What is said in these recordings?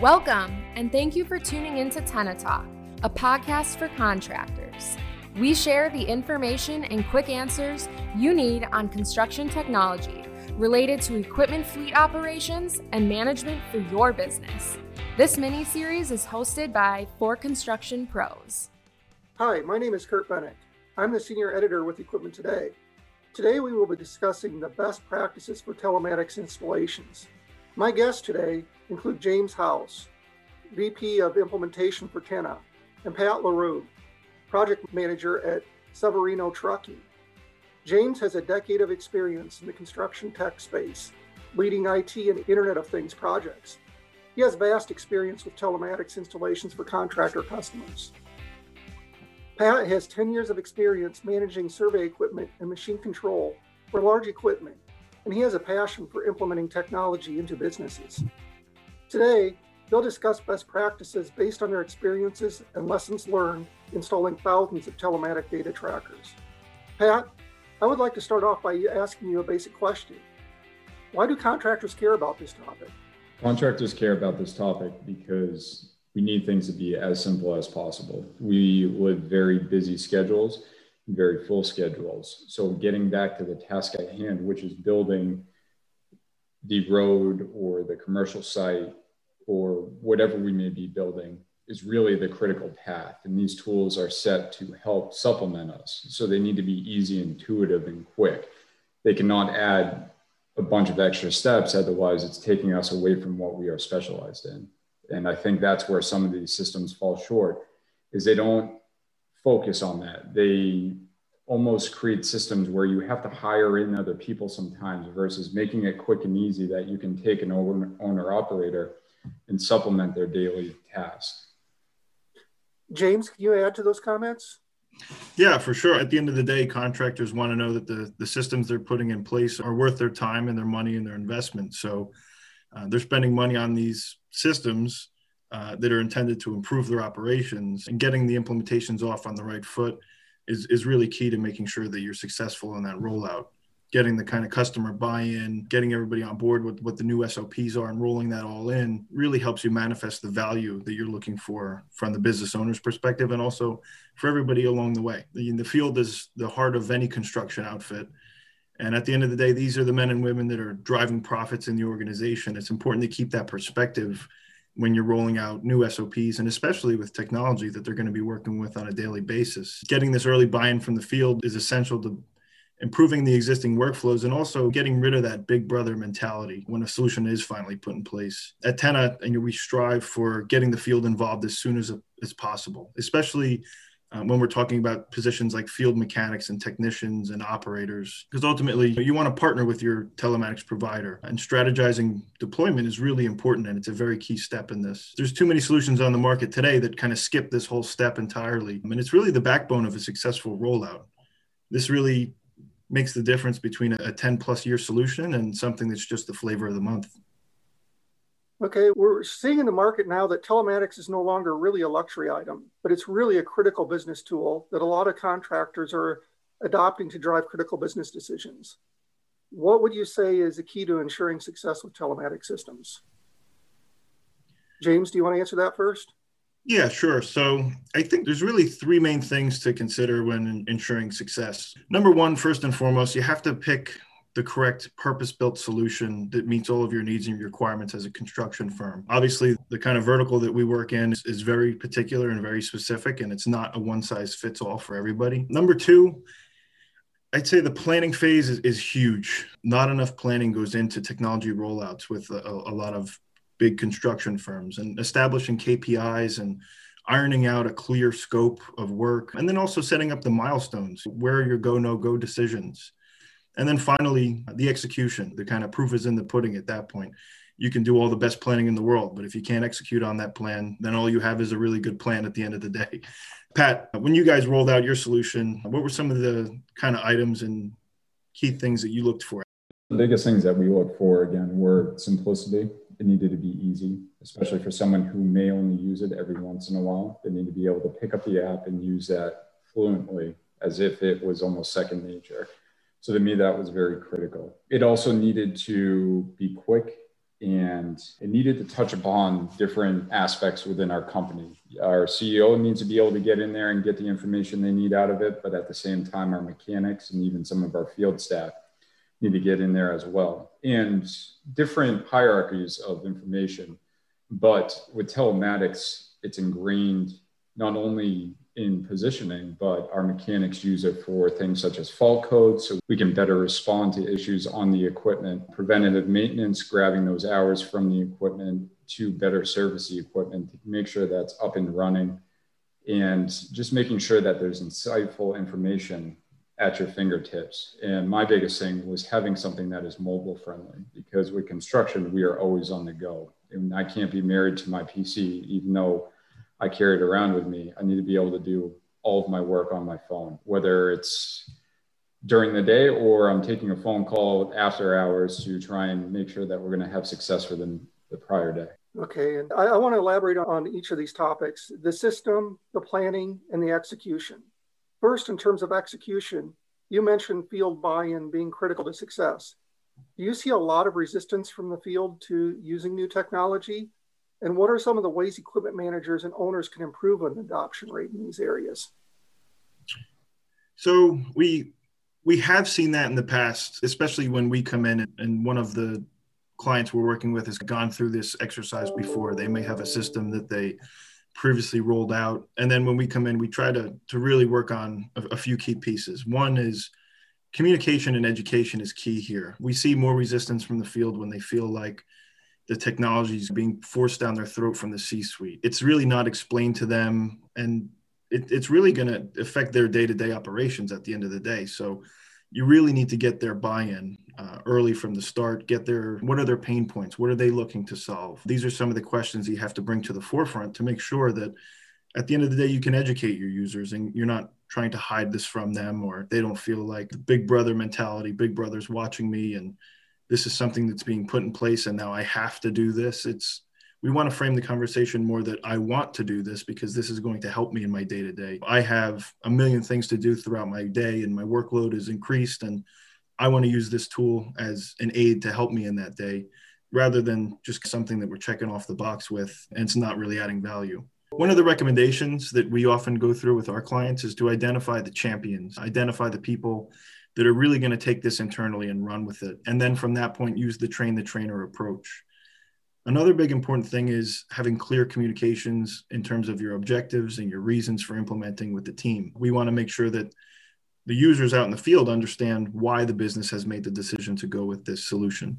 Welcome, and thank you for tuning in to Tenna Talk, a podcast for contractors. We share the information and quick answers you need on construction technology related to equipment fleet operations and management for your business. This mini series is hosted by For Construction Pros. Hi, my name is Curt Bennink. I'm the senior editor with Equipment Today. Today we will be discussing the best practices for telematics installations. My guest today include James House, VP of Implementation for Tenna, and Pat LaRue, Project Manager at Severino Trucking. James has a decade of experience in the construction tech space, leading IT and Internet of Things projects. He has vast experience with telematics installations for contractor customers. Pat has 10 years of experience managing survey equipment and machine control for large equipment, and he has a passion for implementing technology into businesses. Today, they'll discuss best practices based on their experiences and lessons learned installing thousands of telematic data trackers. Pat, I would like to start off by asking you a basic question. Why do contractors care about this topic? Contractors care about this topic because we need things to be as simple as possible. We live very busy schedules, very full schedules. So getting back to the task at hand, which is building the road or the commercial site or whatever we may be building is really the critical path. And these tools are set to help supplement us. So they need to be easy, intuitive, and quick. They cannot add a bunch of extra steps, otherwise, it's taking us away from what we are specialized in. And I think that's where some of these systems fall short, is they don't focus on that. They almost create systems where you have to hire in other people sometimes versus making it quick and easy that you can take an owner operator and supplement their daily tasks. James, can you add to those comments? Yeah, for sure. At the end of the day, contractors want to know that the, the systems they're putting in place are worth their time and their money and their investment. So uh, they're spending money on these systems uh, that are intended to improve their operations and getting the implementations off on the right foot is, is really key to making sure that you're successful in that rollout getting the kind of customer buy-in, getting everybody on board with what the new SOPs are and rolling that all in really helps you manifest the value that you're looking for from the business owner's perspective and also for everybody along the way. The, the field is the heart of any construction outfit. And at the end of the day, these are the men and women that are driving profits in the organization. It's important to keep that perspective when you're rolling out new SOPs and especially with technology that they're going to be working with on a daily basis. Getting this early buy in from the field is essential to improving the existing workflows and also getting rid of that big brother mentality when a solution is finally put in place. At Tenna, and we strive for getting the field involved as soon as, as possible, especially um, when we're talking about positions like field mechanics and technicians and operators, because ultimately you want to partner with your telematics provider and strategizing deployment is really important and it's a very key step in this. There's too many solutions on the market today that kind of skip this whole step entirely. I mean, it's really the backbone of a successful rollout. This really makes the difference between a 10 plus year solution and something that's just the flavor of the month. Okay, we're seeing in the market now that telematics is no longer really a luxury item, but it's really a critical business tool that a lot of contractors are adopting to drive critical business decisions. What would you say is the key to ensuring success with telematic systems? James, do you want to answer that first? Yeah, sure. So I think there's really three main things to consider when ensuring success. Number one, first and foremost, you have to pick the correct purpose built solution that meets all of your needs and requirements as a construction firm. Obviously, the kind of vertical that we work in is, is very particular and very specific, and it's not a one size fits all for everybody. Number two, I'd say the planning phase is, is, huge. Not enough planning goes into technology rollouts with a, a lot of big construction firms and establishing KPIs and ironing out a clear scope of work and then also setting up the milestones where your go no go decisions. And then finally the execution the kind of proof is in the pudding at that point. You can do all the best planning in the world but if you can't execute on that plan then all you have is a really good plan at the end of the day. Pat when you guys rolled out your solution what were some of the kind of items and key things that you looked for? The biggest things that we look for again were simplicity it needed to be easy, especially for someone who may only use it every once in a while. They need to be able to pick up the app and use that fluently as if it was almost second nature. So to me, that was very critical. It also needed to be quick and it needed to touch upon different aspects within our company. Our CEO needs to be able to get in there and get the information they need out of it, but at the same time, our mechanics and even some of our field staff need to get in there as well. And different hierarchies of information. But with telematics, it's ingrained not only in positioning, but our mechanics use it for things such as fault codes so we can better respond to issues on the equipment, preventative maintenance, grabbing those hours from the equipment to better service the equipment to make sure that's up and running and just making sure that there's insightful information at your fingertips. And my biggest thing was having something that is mobile friendly because with construction, we are always on the go. And I can't be married to my PC, even though I carry it around with me. I need to be able to do all of my work on my phone, whether it's during the day or I'm taking a phone call after hours to try and make sure that we're going to have success for the, the prior day. Okay, and I, I want to elaborate on each of these topics the system, the planning, and the execution. First, in terms of execution, you mentioned field buy in being critical to success. Do you see a lot of resistance from the field to using new technology? And what are some of the ways equipment managers and owners can improve on adoption rate in these areas? So we we have seen that in the past, especially when we come in and one of the clients we're working with has gone through this exercise before. They may have a system that they previously rolled out, and then when we come in, we try to to really work on a, a few key pieces. One is communication and education is key here. We see more resistance from the field when they feel like the technology is being forced down their throat from the C-suite. It's really not explained to them, and it, it's really going to affect their day-to-day operations at the end of the day. So you really need to get their buy-in uh, early from the start. Get their what are their pain points? What are they looking to solve? These are some of the questions you have to bring to the forefront to make sure that at the end of the day you can educate your users and you're not trying to hide this from them or they don't feel like the big brother mentality big brother's watching me and this is something that's being put in place and now I have to do this. It's we want to frame the conversation more that I want to do this because this is going to help me in my day to day. I have a million things to do throughout my day and my workload is increased and I want to use this tool as an aid to help me in that day rather than just something that we're checking off the box with and it's not really adding value. One of the recommendations that we often go through with our clients is to identify the champions, identify the people that are really going to take this internally and run with it. And then from that point, use the train the trainer approach. Another big important thing is having clear communications in terms of your objectives and your reasons for implementing with the team. We want to make sure that the users out in the field understand why the business has made the decision to go with this solution.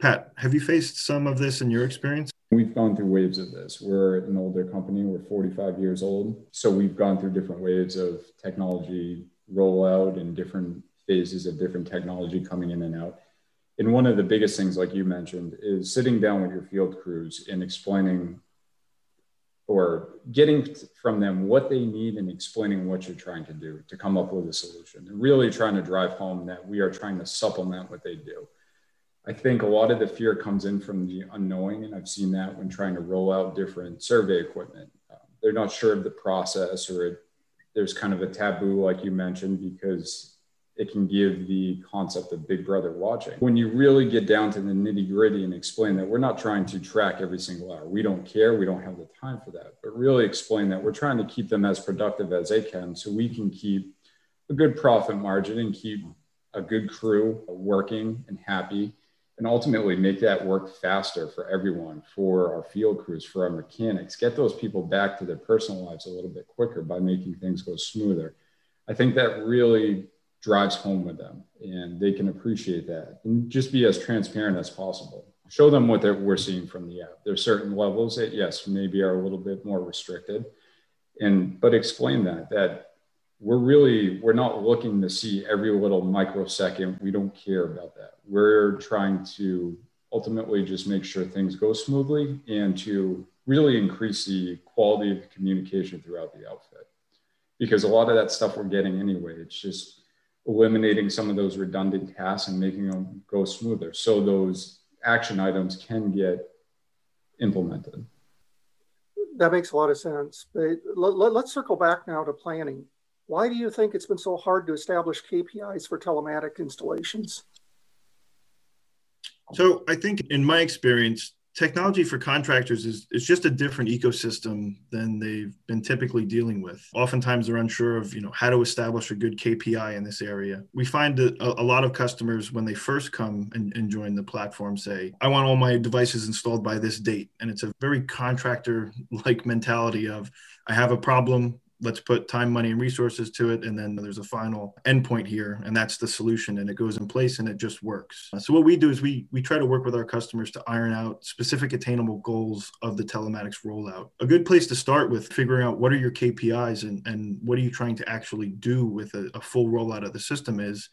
Pat, have you faced some of this in your experience? We've gone through waves of this. We're an older company, we're 45 years old. So we've gone through different waves of technology rollout and different phases of different technology coming in and out. And one of the biggest things, like you mentioned, is sitting down with your field crews and explaining or getting from them what they need and explaining what you're trying to do to come up with a solution and really trying to drive home that we are trying to supplement what they do. I think a lot of the fear comes in from the unknowing, and I've seen that when trying to roll out different survey equipment. Um, they're not sure of the process or it there's kind of a taboo, like you mentioned, because it can give the concept of Big Brother watching. When you really get down to the nitty gritty and explain that we're not trying to track every single hour, we don't care, we don't have the time for that, but really explain that we're trying to keep them as productive as they can so we can keep a good profit margin and keep a good crew working and happy and ultimately make that work faster for everyone, for our field crews, for our mechanics, get those people back to their personal lives a little bit quicker by making things go smoother. I think that really drives home with them and they can appreciate that and just be as transparent as possible. Show them what we're seeing from the app. There's certain levels that, yes, maybe are a little bit more restricted. And, but explain that, that we're really we're not looking to see every little microsecond we don't care about that we're trying to ultimately just make sure things go smoothly and to really increase the quality of communication throughout the outfit because a lot of that stuff we're getting anyway it's just eliminating some of those redundant tasks and making them go smoother. So those action items can get implemented. That makes a lot of sense. But let, us circle back now to planning. Why do you think it's been so hard to establish KPIs for telematic installations? So I think in my experience, technology for contractors is, is just a different ecosystem than they've been typically dealing with. Oftentimes they're unsure of you know how to establish a good kpi in this area. We find that a, a lot of customers when they first come and, and, join the platform say i want all my devices installed by this date. And it's a very contractor like mentality of i have a problem let's put time money and resources to it and then there's a final endpoint here and that's the solution and it goes in place and it just works. So what we do is we we try to work with our customers to iron out specific attainable goals of the telematics rollout. A good place to start with figuring out what are your kpis and, and what are you trying to actually do with a, a full rollout of the system is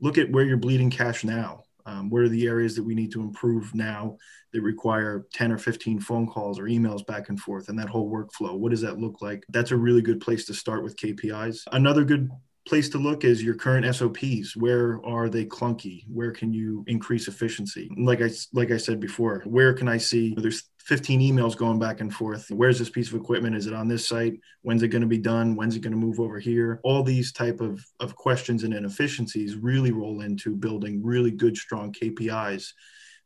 look at where you're bleeding cash now um, what are the areas that we need to improve now that require 10 or 15 phone calls or emails back and forth and that whole workflow? What does that look like? That's a really good place to start with KPIs. Another good place to look is your current SOPs. Where are they clunky? Where can you increase efficiency? Like I like I said before, where can I see there's 15 emails going back and forth. Where's this piece of equipment? Is it on this site? When's it going to be done? When's it going to move over here? All these type of, of questions and inefficiencies really roll into building really good, strong KPIs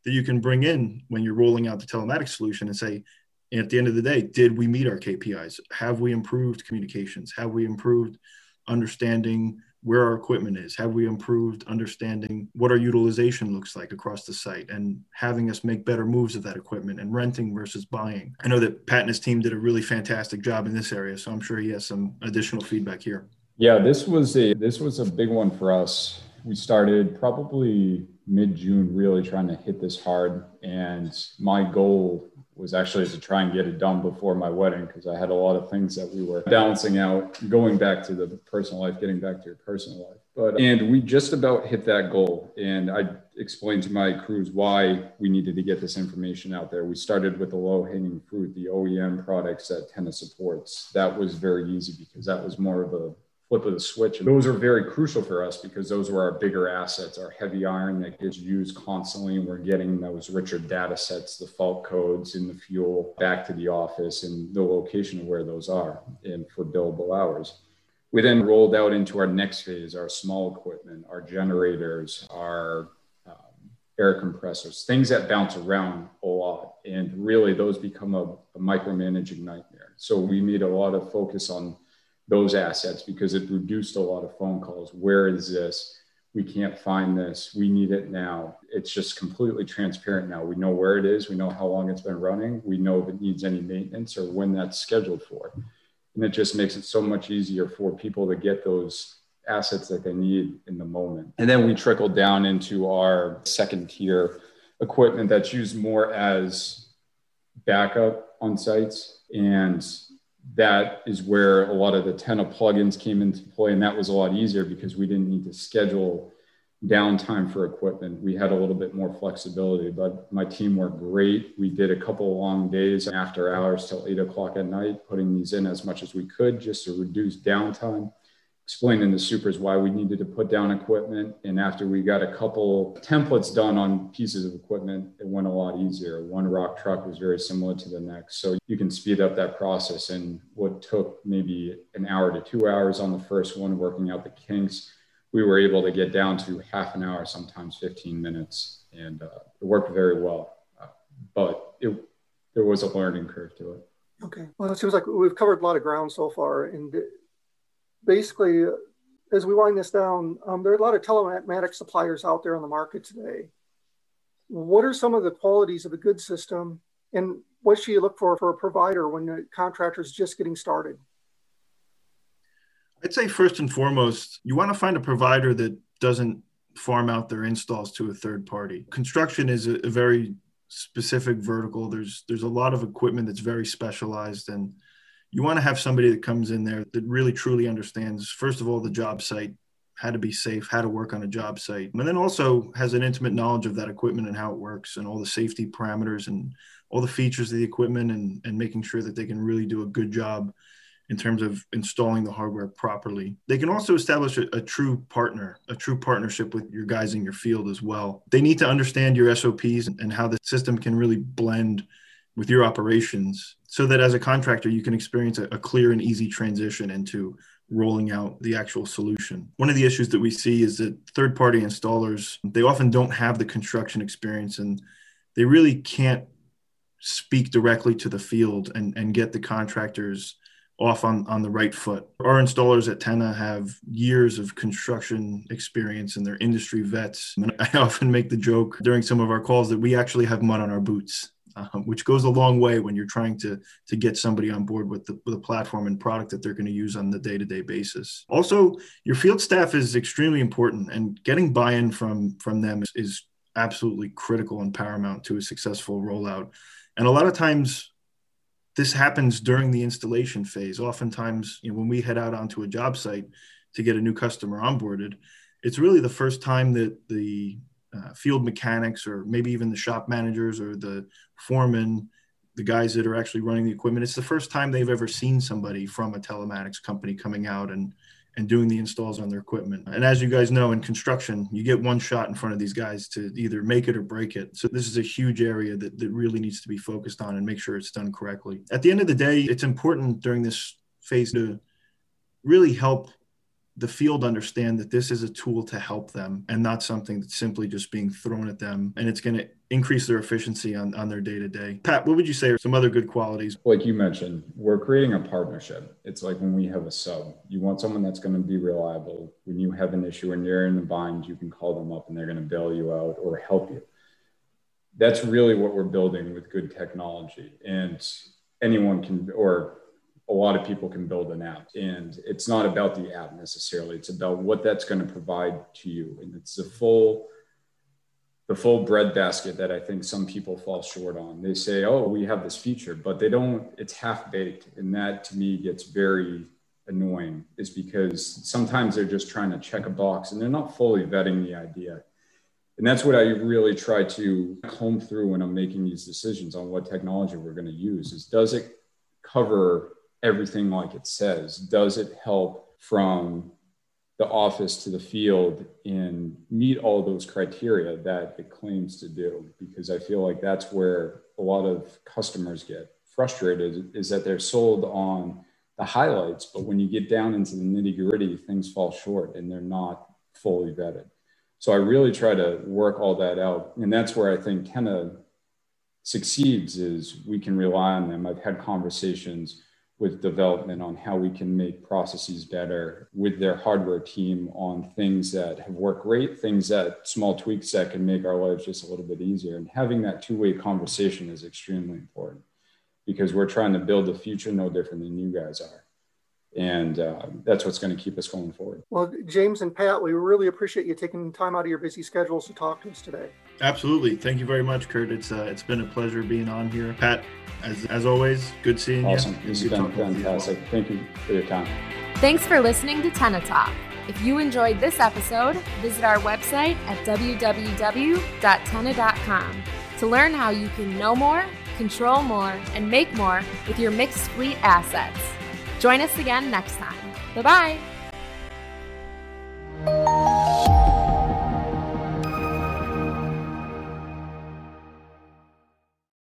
that you can bring in when you're rolling out the telematics solution and say, at the end of the day, did we meet our KPIs? Have we improved communications? Have we improved understanding where our equipment is. Have we improved understanding what our utilization looks like across the site and having us make better moves of that equipment and renting versus buying? I know that pat and his team did a really fantastic job in this area so i'm sure he has some additional feedback here. Yeah this was a this was a big one for us. We started probably mid June really trying to hit this hard. And my goal was actually to try and get it done before my wedding because I had a lot of things that we were balancing out, going back to the personal life, getting back to your personal life. But and we just about hit that goal. And I explained to my crews why we needed to get this information out there. We started with the low hanging fruit, the OEM products that Tenna supports. That was very easy because that was more of a flip of the switch. And those are very crucial for us because those were our bigger assets, our heavy iron that gets used constantly. And we're getting those richer data sets, the fault codes in the fuel back to the office and the location of where those are and for billable hours. We then rolled out into our next phase, our small equipment, our generators, our um, air compressors, things that bounce around a lot. And really, those become a, a micromanaging nightmare. So we made a lot of focus on those assets because it reduced a lot of phone calls. Where is this? We can't find this. We need it now. It's just completely transparent now. We know where it is. We know how long it's been running. We know if it needs any maintenance or when that's scheduled for. And it just makes it so much easier for people to get those assets that they need in the moment. And then we trickle down into our second tier equipment that's used more as backup on sites. And that is where a lot of the Tenna plugins came into play. And that was a lot easier because we didn't need to schedule downtime for equipment. We had a little bit more flexibility, but my team worked great. We did a couple of long days after hours till eight o'clock at night, putting these in as much as we could just to reduce downtime explaining to supers why we needed to put down equipment. And after we got a couple templates done on pieces of equipment, it went a lot easier. One rock truck was very similar to the next. So you can speed up that process. And what took maybe an hour to two hours on the first one, working out the kinks, we were able to get down to half an hour, sometimes 15 minutes. And uh, it worked very well. Uh, but it, there was a learning curve to it. Okay. Well, it seems like we've covered a lot of ground so far. And basically, as we wind this down, um, there are a lot of telematics suppliers out there on the market today. What are some of the qualities of a good system, and what should you look for for a provider when the contractor is just getting started? I'd say first and foremost, you want to find a provider that doesn't farm out their installs to a third party. Construction is a, a very specific vertical. There's there's a lot of equipment that's very specialized and you want to have somebody that comes in there that really truly understands first of all the job site how to be safe how to work on a job site and then also has an intimate knowledge of that equipment and how it works and all the safety parameters and all the features of the equipment and, and making sure that they can really do a good job in terms of installing the hardware properly. They can also establish a, a, true partner, a true partnership with your guys in your field as well. They need to understand your SOPs and how the system can really blend with your operations so that as a contractor you can experience a, a, clear and easy transition into rolling out the actual solution. One of the issues that we see is that third party installers, they often don't have the construction experience and they really can't speak directly to the field and, and get the contractors off on, on the right foot. Our installers at Tenna have years of construction experience and they're industry vets. And I often make the joke during some of our calls that we actually have mud on our boots um, which goes a long way when you're trying to to get somebody on board with the, with a platform and product that they're going to use on the day-to-day basis. Also, your field staff is extremely important, and getting buy-in from from them is, is absolutely critical and paramount to a successful rollout. And a lot of times, this happens during the installation phase. Oftentimes, you know, when we head out onto a job site to get a new customer onboarded, it's really the first time that the uh, field mechanics or maybe even the shop managers or the foreman the guys that are actually running the equipment. It's the first time they've ever seen somebody from a telematics company coming out and and doing the installs on their equipment. And as you guys know in construction you get one shot in front of these guys to either make it or break it. So this is a huge area that, that really needs to be focused on and make sure it's done correctly. At the end of the day it's important during this phase to really help the field understand that this is a tool to help them and not something that's simply just being thrown at them and it's going to increase their efficiency on, on their day to day. Pat, what would you say are some other good qualities? Like you mentioned, we're creating a partnership. It's like when we have a sub, you want someone that's going to be reliable. When you have an issue and you're in the bind, you can call them up and they're going to bail you out or help you. That's really what we're building with good technology. And anyone can, or a lot of people can build an app. And it's not about the app necessarily. It's about what that's going to provide to you. And it's the full the full breadbasket that i think some people fall short on. They say oh we have this feature but they don't it's half baked. And that to me gets very annoying is because sometimes they're just trying to check a box and they're not fully vetting the idea. And that's what i really try to comb through when i'm making these decisions on what technology we're going to use is does it cover everything like it says? Does it help from the office to the field and meet all those criteria that it claims to do? Because I feel like that's where a lot of customers get frustrated is that they're sold on the highlights, but when you get down into the nitty gritty, things fall short and they're not fully vetted. So I really try to work all that out. And that's where I think Tenna succeeds is we can rely on them. I've had conversations with development on how we can make processes better with their hardware team on things that have worked great, things that small tweaks that can make our lives just a little bit easier. And having that two way conversation is extremely important because we're trying to build the future no different than you guys are. And uh, that's what's going to keep us going forward. Well, James and Pat, we really appreciate you taking time out of your busy schedules to talk to us today. Absolutely. Thank you very much, Curt. It's uh, it's been a pleasure being on here. Pat, as, as always, good seeing awesome. you. Awesome. This has been fantastic. You Thank you for your time. Thanks for listening to Tenna Talk. If you enjoyed this episode, visit our website at www.tenna.com to learn how you can know more, control more, and make more with your mixed fleet assets. Join us again next time. Bye bye.